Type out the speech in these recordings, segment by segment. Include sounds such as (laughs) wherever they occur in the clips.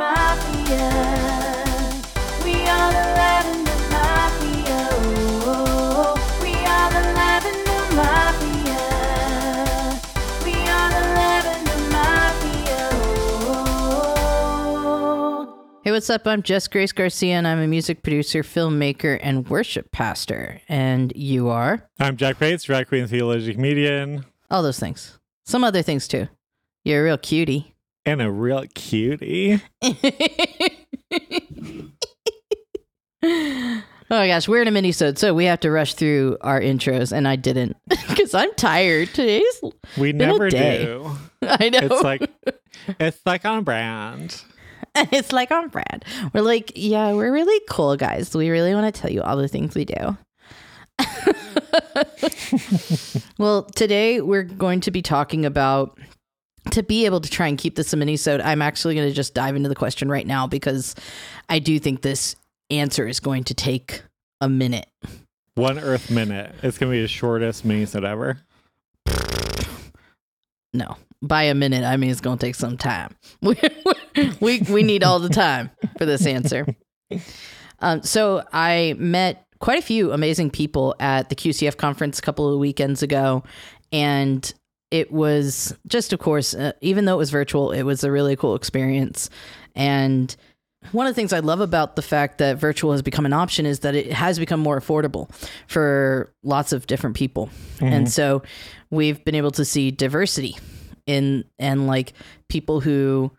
Hey, what's up? I'm Jess Grace Garcia, and I'm a music producer, filmmaker, and worship pastor. And you are I'm Jack Bates, drag queen, theologian, comedian, all those things, some other things too. You're a real cutie. And a real cutie. (laughs) oh my gosh, we're in a mini so we have to rush through our intros, and I didn't (laughs) because I'm tired. Today's We never do. (laughs) I know It's like it's like on brand. it's like on brand. We're like, yeah, we're really cool guys. We really want to tell you all the things we do. well, today we're going to be talking about to be able to try and keep this a mini I'm actually going to just dive into the question right now because I do think this answer is going to take a minute. One Earth minute. It's gonna be the shortest mini minisode ever. No, by a minute, I mean it's going to take some time. (laughs) We, we, we need all the time for this answer. (laughs) Um, so I met quite a few amazing people at the QCF conference a couple of weekends ago. And it was just, of course, uh, even though it was virtual, it was a really cool experience. And one of the things I love about the fact that virtual has become an option is that it has become more affordable for lots of different people. And so we've been able to see diversity in and like people who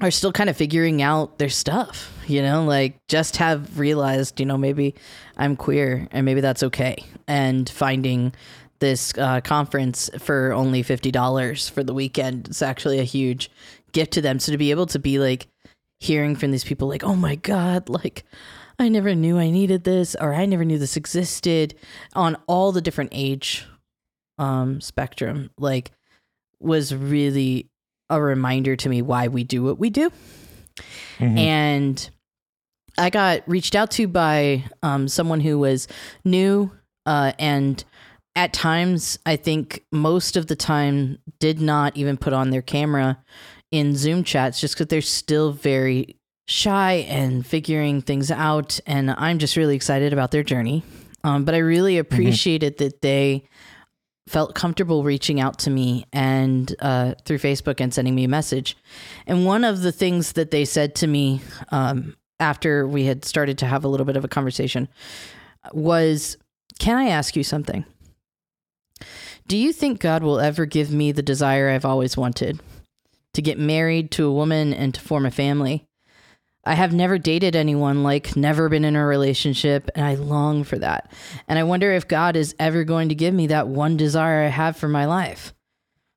are still kind of figuring out their stuff, you know, like just have realized, you know, maybe I'm queer and maybe that's okay. And finding this uh, conference for only $50 for the weekend. It's actually a huge gift to them. So to be able to be like hearing from these people, like, oh my God, like, I never knew I needed this or I never knew this existed on all the different age um, spectrum, like, was really a reminder to me why we do what we do. Mhm. And I got reached out to by um, someone who was new uh, and at times, I think most of the time, did not even put on their camera in Zoom chats just because they're still very shy and figuring things out. And I'm just really excited about their journey. Um, but I really appreciated that they felt comfortable reaching out to me and uh, through Facebook and sending me a message. And one of the things that they said to me um, after we had started to have a little bit of a conversation was, "Can I ask you something? Do you think God will ever give me the desire I've always wanted to get married to a woman and to form a family?" I have never dated anyone, like never been in a relationship, and I long for that. And I wonder if God is ever going to give me that one desire I have for my life.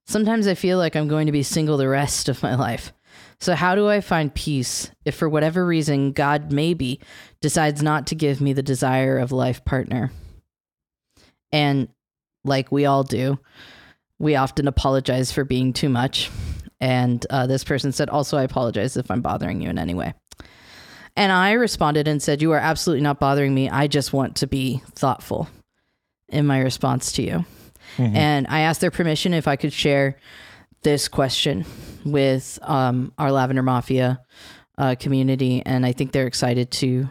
Sometimes I feel like I'm going to be single the rest of my life. So, how do I find peace if, for whatever reason, God maybe decides not to give me the desire of life partner? And like we all do, we often apologize for being too much. And uh, this person said, also, I apologize if I'm bothering you in any way. And I responded and said, You are absolutely not bothering me. I just want to be thoughtful in my response to you. And I asked their permission if I could share this question with um, our Lavender Mafia uh, community. And I think they're excited to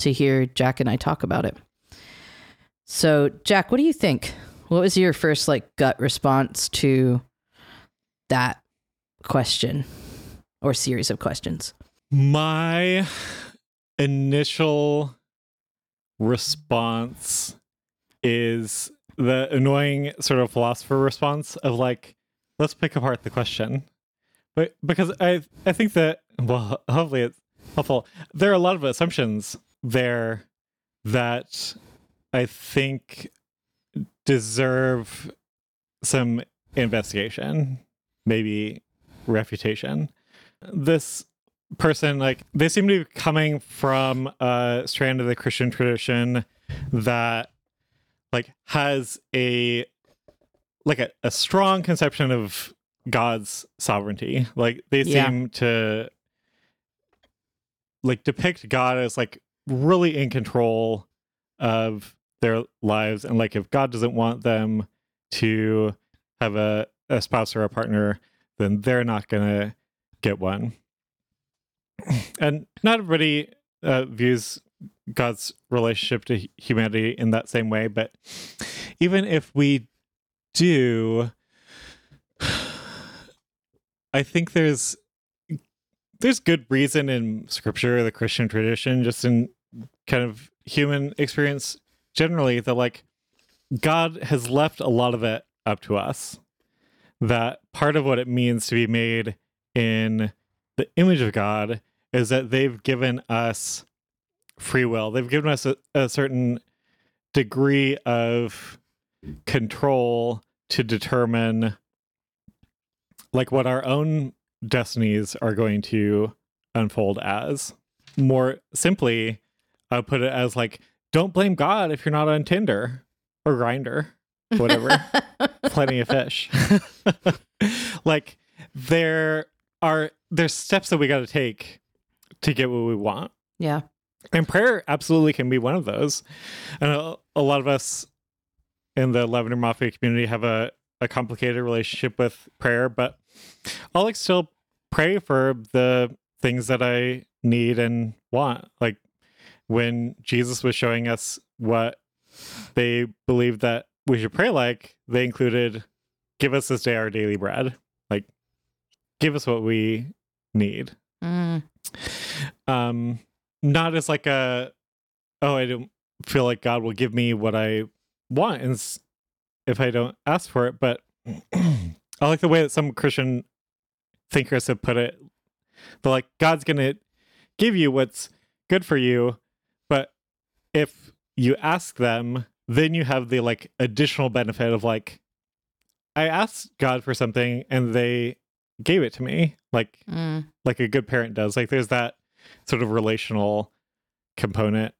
to hear Jack and I talk about it. So, Jack, what do you think? What was your first like gut response to that question or series of questions? My initial response is the annoying sort of philosopher response of like, let's pick apart the question. But because I I think that well, (laughs) hopefully it's helpful. There are a lot of assumptions there that I think deserve some investigation, maybe refutation. This person, like, they seem to be coming from a strand of the Christian tradition that, like, has a like a, a strong conception of God's sovereignty. Like, they Yeah. seem to like depict God as like really in control of their lives and like if God doesn't want them to have a, a spouse or a partner, then they're not gonna get one. and not everybody uh, views God's relationship to humanity in that same way, but even if we do, I think there's there's good reason in scripture, the Christian tradition, just in kind of human experience generally, that like God has left a lot of it up to us. That part of what it means to be made in the image of God is that they've given us free will. They've given us a, a certain degree of control to determine like what our own destinies are going to unfold as. More simply, I would put it as like, don't blame God if you're not on Tinder or Grindr, whatever. (laughs) Plenty of fish. (laughs) like there are there's steps that we got to take to get what we want. Yeah. And prayer absolutely can be one of those. And a, a lot of us in the Lavender Mafia community have a, a complicated relationship with prayer, but I'll like still pray for the things that I need and want. Like when Jesus was showing us what they believed that we should pray like, they included give us this day our daily bread. Like give us what we need. Mm. Um not as like a oh I don't feel like God will give me what I want and if I don't ask for it, but (clears throat) I like the way that some Christian thinkers have put it. But like God's gonna give you what's good for you, if you ask them, then you have the like additional benefit of like I asked God for something and they gave it to me. Like Mm. like a good parent does. Like there's that sort of relational component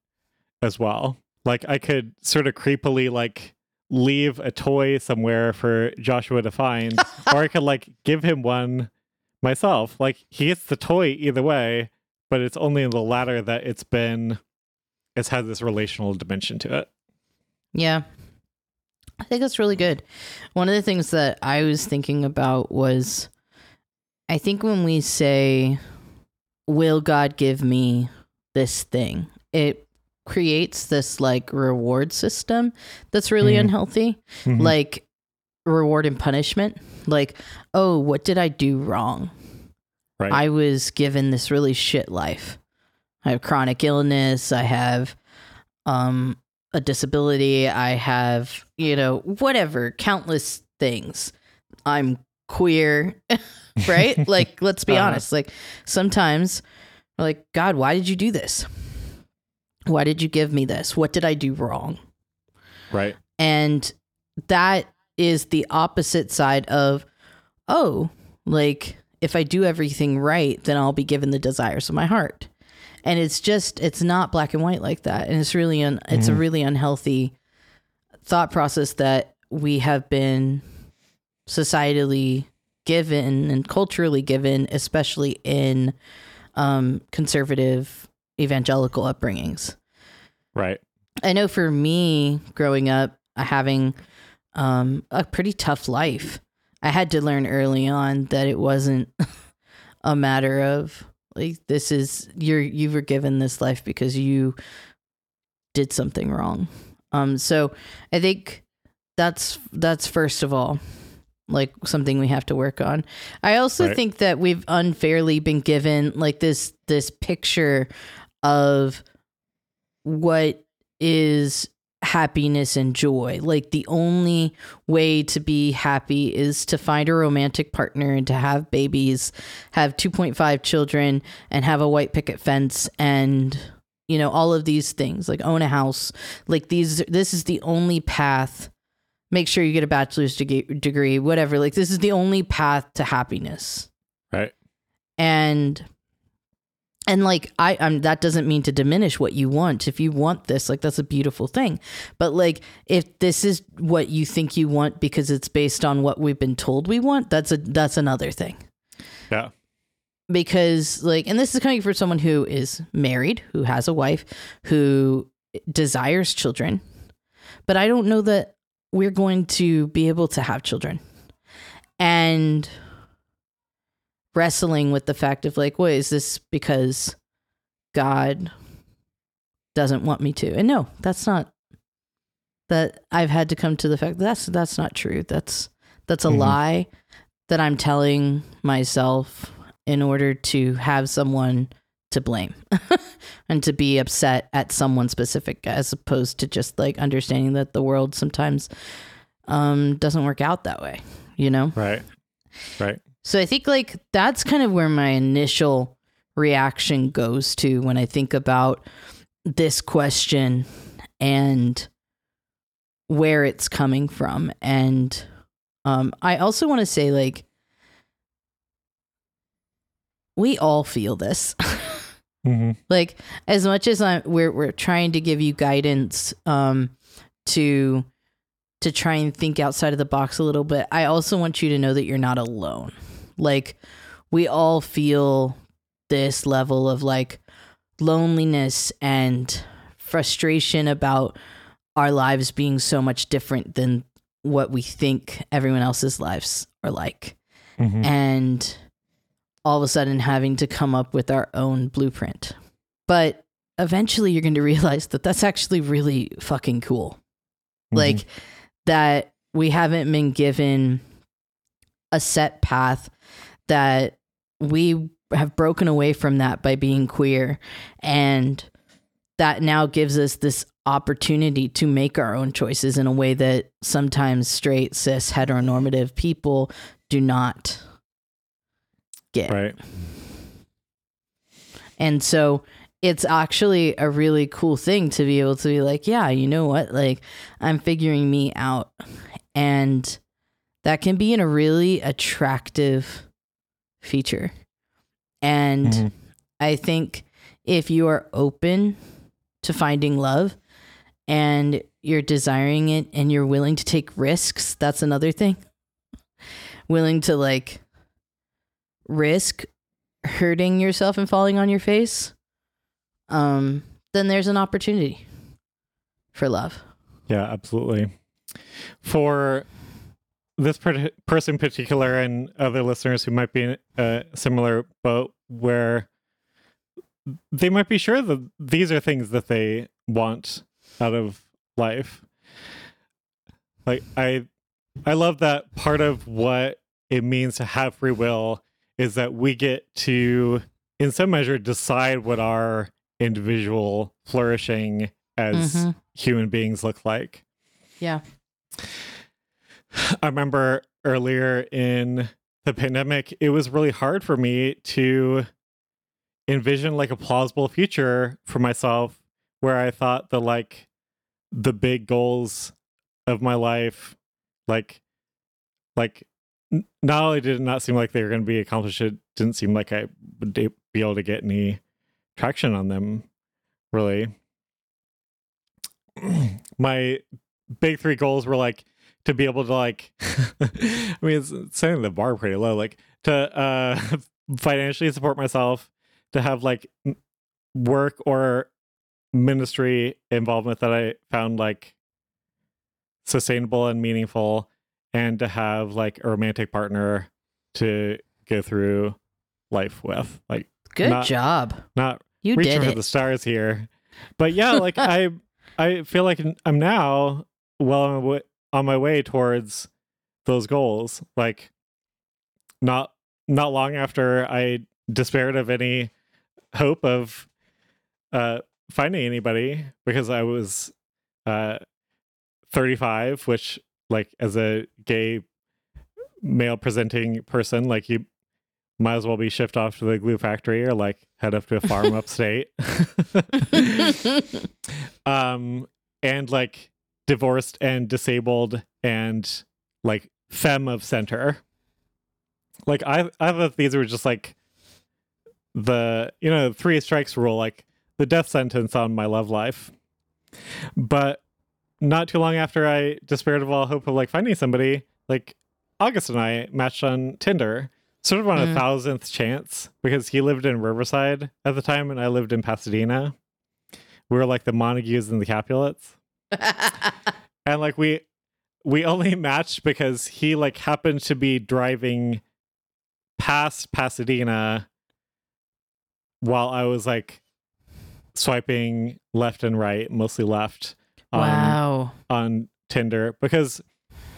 as well. Like I could sort of creepily like leave a toy somewhere for Joshua to find, (laughs) or I could like give him one myself. Like he gets the toy either way, but it's only in the latter that it's been it's had this relational dimension to it. Yeah. I think that's really good. One of the things that I was thinking about was I think when we say, Will God give me this thing? It creates this like reward system that's really Mhm. unhealthy. Mhm. Like reward and punishment. Like, oh, what did I do wrong? right. I was given this really shit life. I have chronic illness. I have um, a disability. I have, you know, whatever, countless things. I'm queer, (laughs) right? (laughs) like, let's be Uh-huh. honest. Like, sometimes, we're like, God, why did you do this? Why did you give me this? What did I do wrong? right. And that is the opposite side of, oh, like if I do everything right, then I'll be given the desires of my heart. And it's just it's not black and white like that. And it's really un, it's a Mhm. really unhealthy thought process that we have been societally given and culturally given, especially in um, conservative evangelical upbringings. Right. I know for me growing up, having um, a pretty tough life, I had to learn early on that it wasn't (laughs) a matter of like this is you're you were given this life because you did something wrong. Um, so I think that's that's first of all like something we have to work on. I also Right. think that we've unfairly been given like this this picture of what is happiness and joy. Like the only way to be happy is to find a romantic partner and to have babies, have 2.5 children and have a white picket fence and you know all of these things like own a house like these this is the only path make sure you get a bachelor's degree, degree whatever like this is the only path to happiness Right. and and like i um that doesn't mean to diminish what you want. If you want this like that's a beautiful thing. But like if this is what you think you want because it's based on what we've been told we want that's a that's another thing. Yeah. because like and this is coming from someone who is married who has a wife who desires children. But i don't know that we're going to be able to have children. And wrestling with the fact of like, wait, is this because God doesn't want me to? And no, that's not that I've had to come to the fact that that's that's not true. That's that's a Mhm. lie that I'm telling myself in order to have someone to blame (laughs) and to be upset at someone specific as opposed to just like understanding that the world sometimes um doesn't work out that way, you know? Right. Right. So I think like that's kind of where my initial reaction goes to when I think about this question and where it's coming from. And um, I also want to say like we all feel this. (laughs) hmm like as much as I we're we're trying to give you guidance um to to try and think outside of the box a little bit, I also want you to know that you're not alone. Like we all feel this level of like loneliness and frustration about our lives being so much different than what we think everyone else's lives are like hmm and all of a sudden having to come up with our own blueprint. But eventually you're going (laughs) to realize that that's actually really fucking cool. Like that we haven't been given a set path that we have broken away from that by being queer and that now gives us this opportunity to make our own choices in a way that sometimes straight cis heteronormative people do not get. Right. And so it's actually a really cool thing to be able to be like, yeah, you know what? Like, I'm figuring me out. And that can be in a really attractive feature. And Mhm. I think if you are open to finding love and you're desiring it and you're willing to take risks, that's another thing. Willing to like risk hurting yourself and falling on your face, um, then there's an opportunity for love. Yeah, absolutely. For this per- person particular and other listeners who might be in a similar boat where they might be sure that these are things that they want out of life. Like I I love that part of what it means to have free will is that we get to in some measure decide what our individual flourishing as Mhm. human beings look like. Yeah. I remember earlier in the pandemic, it was really hard for me to envision like a plausible future for myself where I thought the like the big goals of my life, like, like not only did it not seem like they were going to be accomplished, it didn't seem like I would be able to get any traction on them, really. (clears throat) my big three goals were like to be able to like (laughs) i mean it's it's setting the bar pretty low like to uh (laughs) financially support myself to have like work or ministry involvement that i found like sustainable and meaningful and to have like a romantic partner to go through life with like Good Not- job. not You reaching did for it. the stars here. But yeah, like (laughs) I I feel like I'm now well on my way, on my way towards those goals. Like not not long after I despaired of any hope of uh finding anybody because I was uh 35, which like as a gay male presenting person, like you might as well be shipped off to the glue factory or like head up to a farm (laughs) upstate. (laughs) (laughs) um and like divorced and disabled and like femme of center. Like I I thought these were just like the you know three strikes rule, like the death sentence on my love life. But not too long after I despaired of all hope of like finding somebody, like August and I matched on Tinder, sort of on a Mm. thousandth chance because he lived in Riverside at the time and I lived in Pasadena. We were like the Montagues and the Capulets. (laughs) And like we we only matched because he like happened to be driving past Pasadena while I was like swiping left and right, mostly left on wow. on Tinder because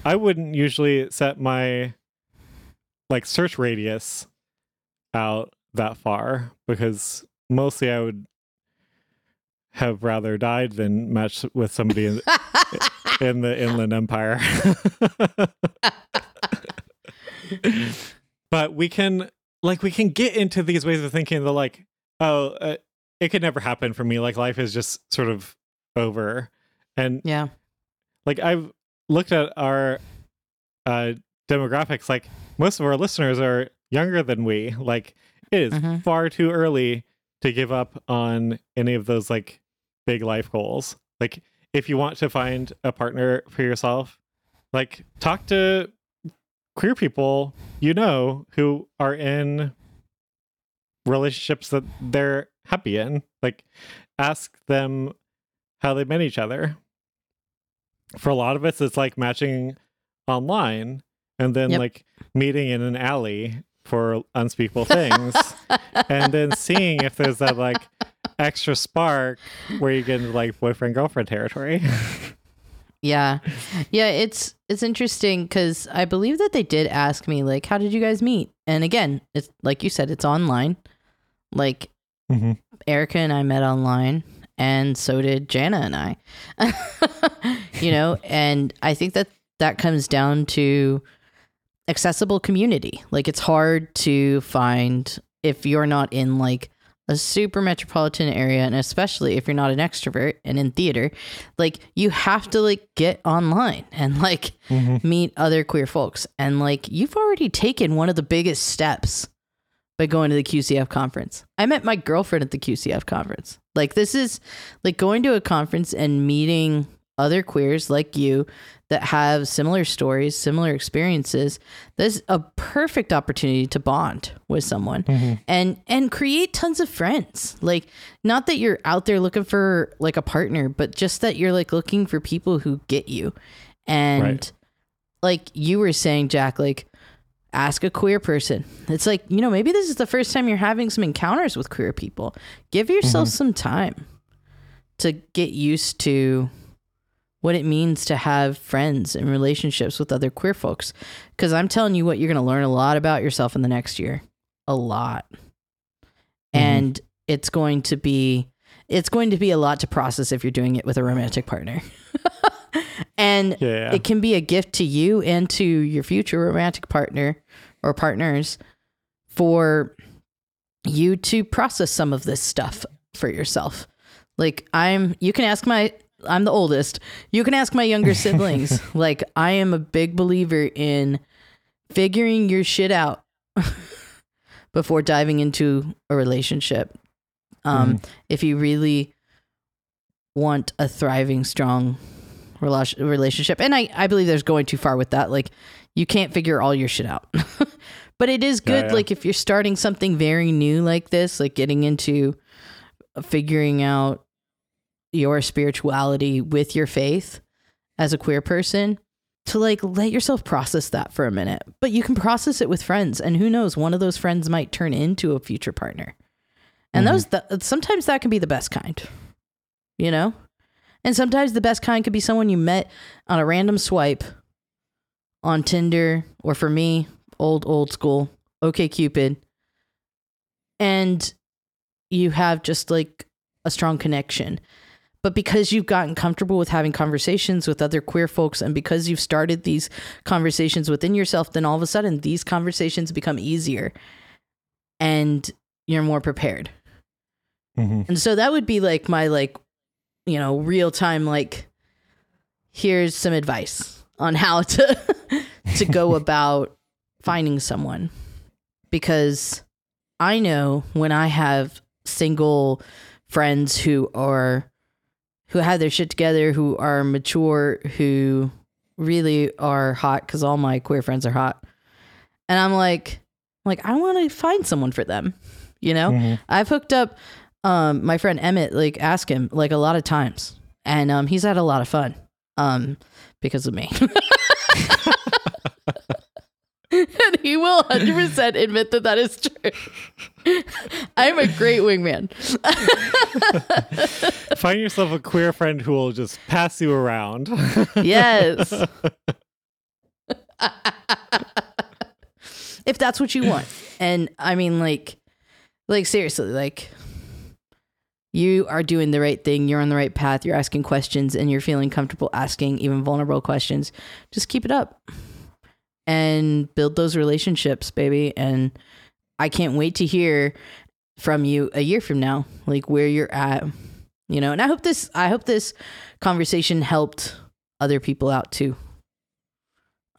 I wouldn't usually set my like search radius out that far because mostly I would have rather died than match with somebody in, (laughs) in the Inland Empire. (laughs) but we can like we can get into these ways of thinking that like oh uh, it could never happen for me like life is just sort of over and Yeah. like I've looked at our uh demographics like most of our listeners are younger than we like it is Mhm. far too early to give up on any of those like big life goals. Like if you want to find a partner for yourself like talk to queer people you know who are in relationships that they're happy in. Like ask them how they met each other. For a lot of us it's like matching online and then Yep. like meeting in an alley for unspeakable things (laughs) and then seeing if there's that like extra spark where you get into like boyfriend girlfriend territory (laughs) Yeah. Yeah, it's it's interesting cuz I believe that they did ask me like how did you guys meet? And again, it's like you said it's online. Like Mhm. Erica and I met online and so did Jana and I. (laughs) you know, and I think that that comes down to accessible community. Like it's hard to find if you're not in like a super metropolitan area and especially if you're not an extrovert and in theater, like you have to like get online and like Mhm. meet other queer folks. And like you've already taken one of the biggest steps by going to the QCF conference. I met my girlfriend at the QCF conference. Like this is like going to a conference and meeting other queers like you that have similar stories, similar experiences. This is a perfect opportunity to bond with someone Mhm. and and create tons of friends. Like not that you're out there looking for like a partner, but just that you're like looking for people who get you. And Right. like you were saying Jack like ask a queer person. It's like, you know, maybe this is the first time you're having some encounters with queer people. Give yourself some time to get used to what it means to have friends and relationships with other queer folks. Because I'm telling you what, you're going to learn a lot about yourself in the next year. A lot. Mm-hmm. And it's going to be. It's going to be a lot to process if you're doing it with a romantic partner. (laughs) and yeah it can be a gift to you and to your future romantic partner or partners for you to process some of this stuff for yourself. Like I'm you can ask my I'm the oldest. You can ask my younger (laughs) siblings. like I am a big believer in figuring your shit out (laughs) before diving into a relationship. Um if you really want a thriving strong rela- relationship. And I, I believe there's going too far with that. Like, you can't figure all your shit out. (laughs) but it is good, Yeah, yeah. like, if you're starting something very new like this, like getting into figuring out your spirituality with your faith as a queer person, to like let yourself process that for a minute. But you can process it with friends. And who knows, one of those friends might turn into a future partner. And Mhm. those, th- sometimes that can be the best kind, you know? And sometimes the best kind could be someone you met on a random swipe on Tinder, or for me, old, old school, OK Cupid. And you have just like a strong connection. But because you've gotten comfortable with having conversations with other queer folks and because you've started these conversations within yourself, then all of a sudden these conversations become easier and you're more prepared. Mhm. And so that would be like my like you know, real time like here's some advice on how to (laughs) to go (laughs) about finding someone because I know when I have single friends who are who have their shit together, who are mature, who really are hot cuz all my queer friends are hot. And I'm like like I want to find someone for them, you know? Mhm. I've hooked up um my friend Emmett, like ask him like a lot of times. And um he's had a lot of fun. Um because of me. (laughs) (laughs) and he will 100% admit that that is true. I'm a great wingman. (laughs) Find yourself a queer friend who will just pass you around. Yes. (laughs) if that's what you want. And I mean like like seriously, like you are doing the right thing, you're on the right path, you're asking questions and you're feeling comfortable asking even vulnerable questions. Just keep it up. And build those relationships, baby. And I can't wait to hear from you a year from now, like where you're at. You know, and I hope this I hope this conversation helped other people out too.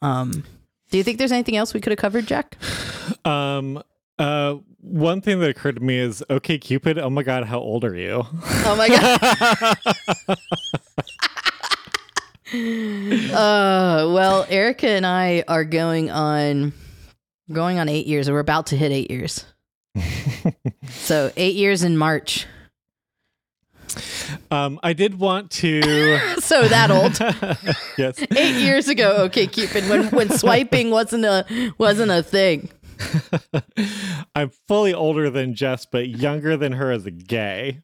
Um do you think there's anything else we could have covered, Jack? Um, uh, one thing that occurred to me is, okay, Cupid. Oh my God, how old are you? Oh my god. (laughs) (laughs) Uh, well, Erica and I are going on going on eight years, we're about to hit eight years. (laughs) so eight years in March. um, I did want to. (laughs) So that old. (laughs) yes. eight years ago, okay, Cupid, when when swiping wasn't a wasn't a thing. I'm fully older than Jess, but younger than her as a gay.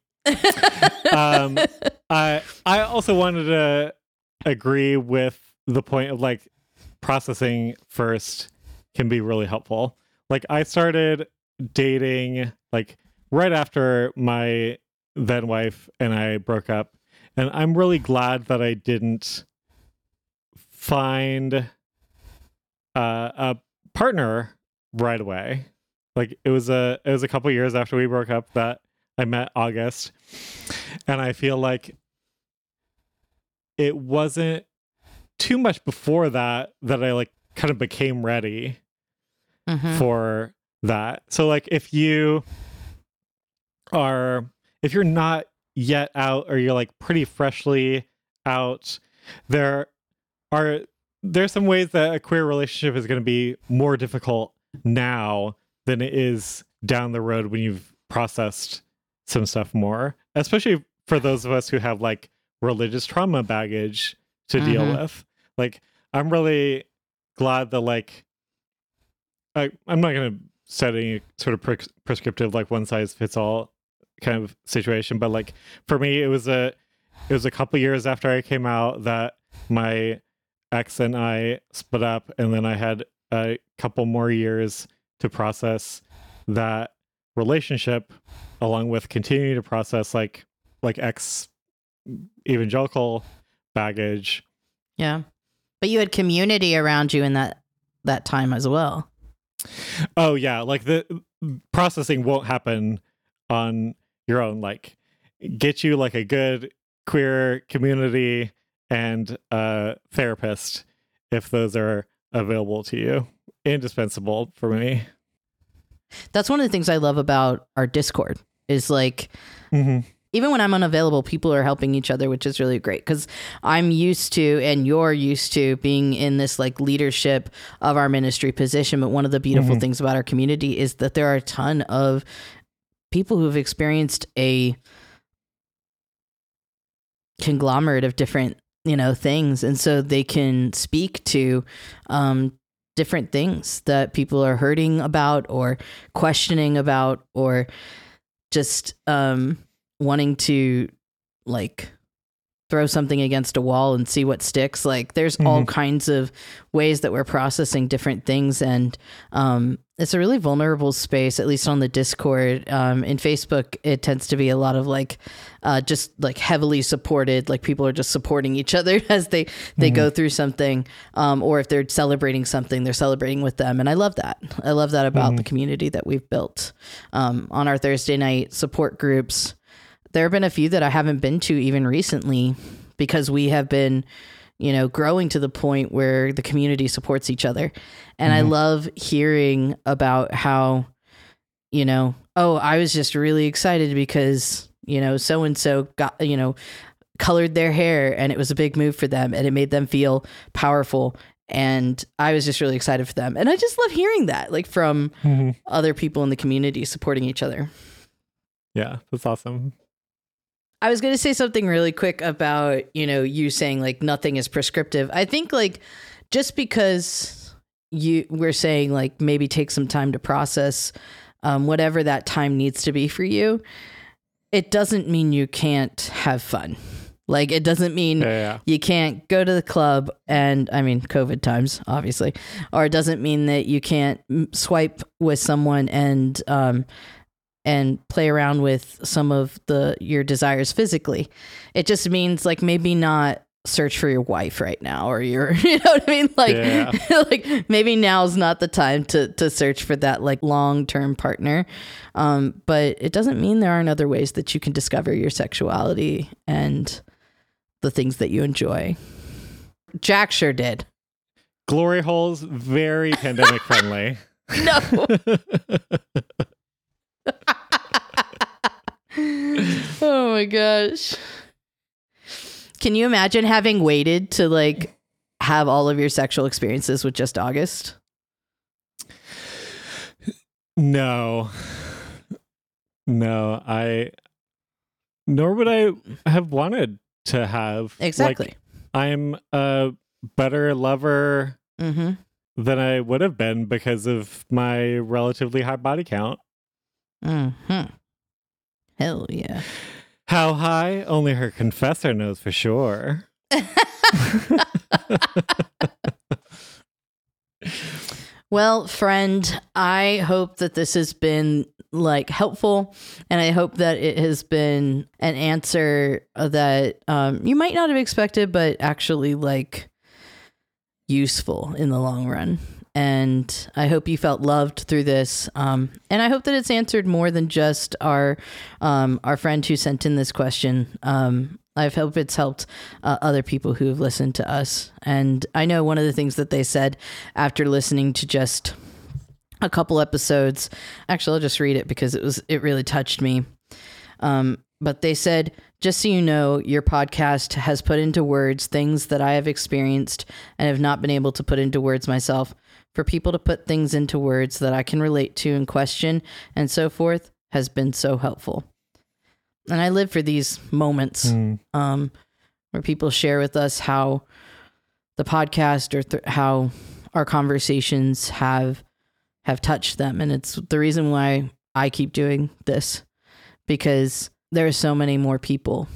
um, I I also wanted to agree with the point of like processing first can be really helpful. Like I started dating like right after my then wife and I broke up, and I'm really glad that I didn't find uh, a partner right away. Like it was a it was a couple years after we broke up that I met August, and I feel like it wasn't too much before that that I like kind of became ready Mhm. for that. So like if you are if you're not yet out or you're like pretty freshly out, there are there's some ways that a queer relationship is going to be more difficult now than it is down the road when you've processed some stuff more, especially for those of us who have like religious trauma baggage to deal Mhm. with. Like I'm really glad that like I, I'm not going to set any sort of pre- prescriptive like one size fits all kind of situation, but like for me, it was a it was a couple years after I came out that my ex and I split up, and then I had a couple more years to process that relationship, along with continuing to process like like ex evangelical baggage. Yeah, but you had community around you in that that time as well. Oh yeah, like the processing won't happen on your own. Like get you like a good queer community and a therapist if those are available to you. Indispensable for me. That's one of the things I love about our Discord is like hmm even when I'm unavailable, people are helping each other, which is really great because I'm used to and you're used to being in this like leadership of our ministry position. But one of the beautiful Mhm. things about our community is that there are a ton of people who have experienced a conglomerate of different you know things and so they can speak to um different things that people are hurting about or questioning about or just um wanting to like throw something against a wall and see what sticks like there's all Mhm. kinds of ways that we're processing different things and um it's a really vulnerable space at least on the discord. Um in facebook it tends to be a lot of like uh just like heavily supported like people are just supporting each (laughs) other as they they go through something. Um or if they're celebrating something they're celebrating with them and i love that. I love that about the community that we've built. Um on our thursday night support groups there have been a few that I haven't been to even recently because we have been, you know, growing to the point where the community supports each other. And I love hearing about how, you know, oh, I was just really excited because, you know, so and so got, you know, colored their hair and it was a big move for them and it made them feel powerful. And I was just really excited for them. And I just love hearing that, like from hmm other people in the community supporting each other. Yeah, that's awesome. I was going to say something really quick about, you know, you saying like nothing is prescriptive. I think like just because you we're saying like maybe take some time to process um, whatever that time needs to be for you. It doesn't mean you can't have fun. Like it doesn't mean Yeah, yeah. you can't go to the club and I mean COVID times obviously, or it doesn't mean that you can't swipe with someone and um and play around with some of the your desires physically. It just means like maybe not search for your wife right now or your (laughs) you know what I mean like Yeah. (laughs) like maybe now's not the time to to search for that like long-term partner. Um but it doesn't mean there aren't other ways that you can discover your sexuality and the things that you enjoy. Jack sure did. Glory holes, very pandemic friendly. (laughs) No. Oh my gosh. Can you imagine having waited to like have all of your sexual experiences with just August? No. No, I nor would I have wanted to have like, Exactly. I'm a better lover mm-hmm. than I would have been because of my relatively high body count. Mm-hmm. Hell yeah. How high? Only her confessor knows for sure. (laughs) Well, friend, I hope that this has been like helpful and I hope that it has been an answer that um, you might not have expected, but actually like useful in the long run. And I hope you felt loved through this. Um, and I hope that it's answered more than just our um, our friend who sent in this question. Um, I hope it's helped uh, other people who have listened to us. And I know one of the things that they said after listening to just a couple episodes. Actually, I'll just read it because it was it really touched me. Um, but they said, just so you know, your podcast has put into words things that I have experienced and have not been able to put into words myself. For people to put things into words that I can relate to and question and so forth has been so helpful. And I live for these moments Mm. um, where people share with us how the podcast or th- how our conversations have have touched them, and it's the reason why I keep doing this because there are so many more people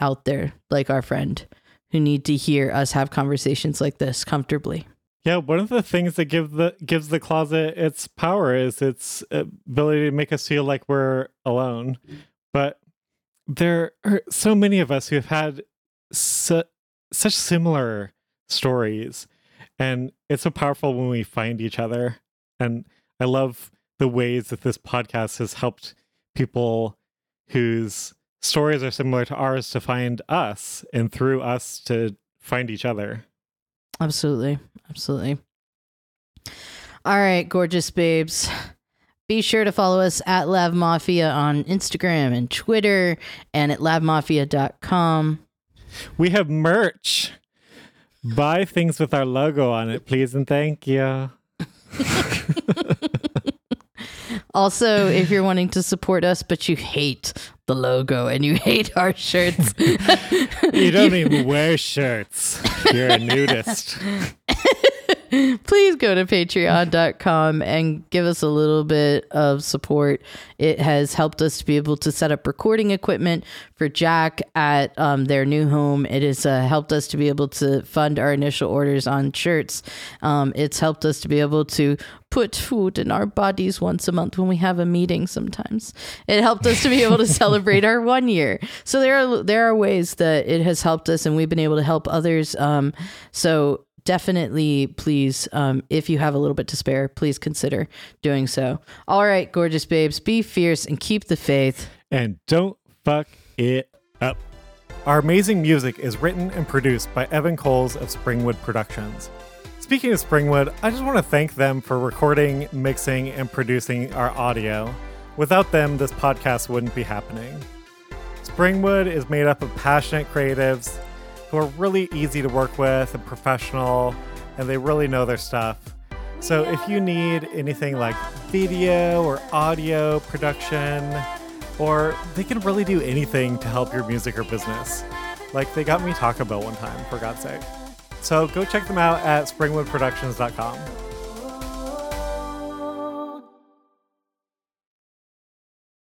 out there like our friend who need to hear us have conversations like this comfortably. Yeah, one of the things that give the gives the closet its power is its uh, ability to make us feel like we're alone. But there are so many of us who have had su- such similar stories, and it's so powerful when we find each other. And I love the ways that this podcast has helped people whose stories are similar to ours to find us, and through us to find each other. Absolutely. Absolutely. All right, gorgeous babes. Be sure to follow us at Lav Mafia on Instagram and Twitter and at lavmafia.com. We have merch. Buy things with our logo on it, please and thank you. (laughs) Also, if you're wanting to support us, but you hate the logo and you (laughs) hate our shirts, (laughs) You don't (laughs) even wear shirts. You're a nudist. (laughs) please go to patreon.com and give us a little bit of support. It has helped us to be able to set up recording equipment for Jack at um, their new home. It has uh, helped us to be able to fund our initial orders on shirts. Um, it's helped us to be able to put food in our bodies once a month when we have a meeting sometimes. It helped us to be able to (laughs) celebrate our one year. So there are there are ways that it has helped us and we've been able to help others. Um, so definitely please um, if you have a little bit to spare please consider doing so all right gorgeous babes be fierce and keep the faith And don't fuck it up. Our amazing music is written and produced by Evan Coles of Springwood Productions. Speaking of Springwood, I just want to thank them for recording, mixing, and producing our audio. Without them, this podcast wouldn't be happening. Springwood is made up of passionate creatives who are really easy to work with and professional, and they really know their stuff. So if you need anything like video or audio production, or they can really do anything to help your music or business. Like they got me Taco Bell one time, for God's sake. So go check them out at springwoodproductions.com.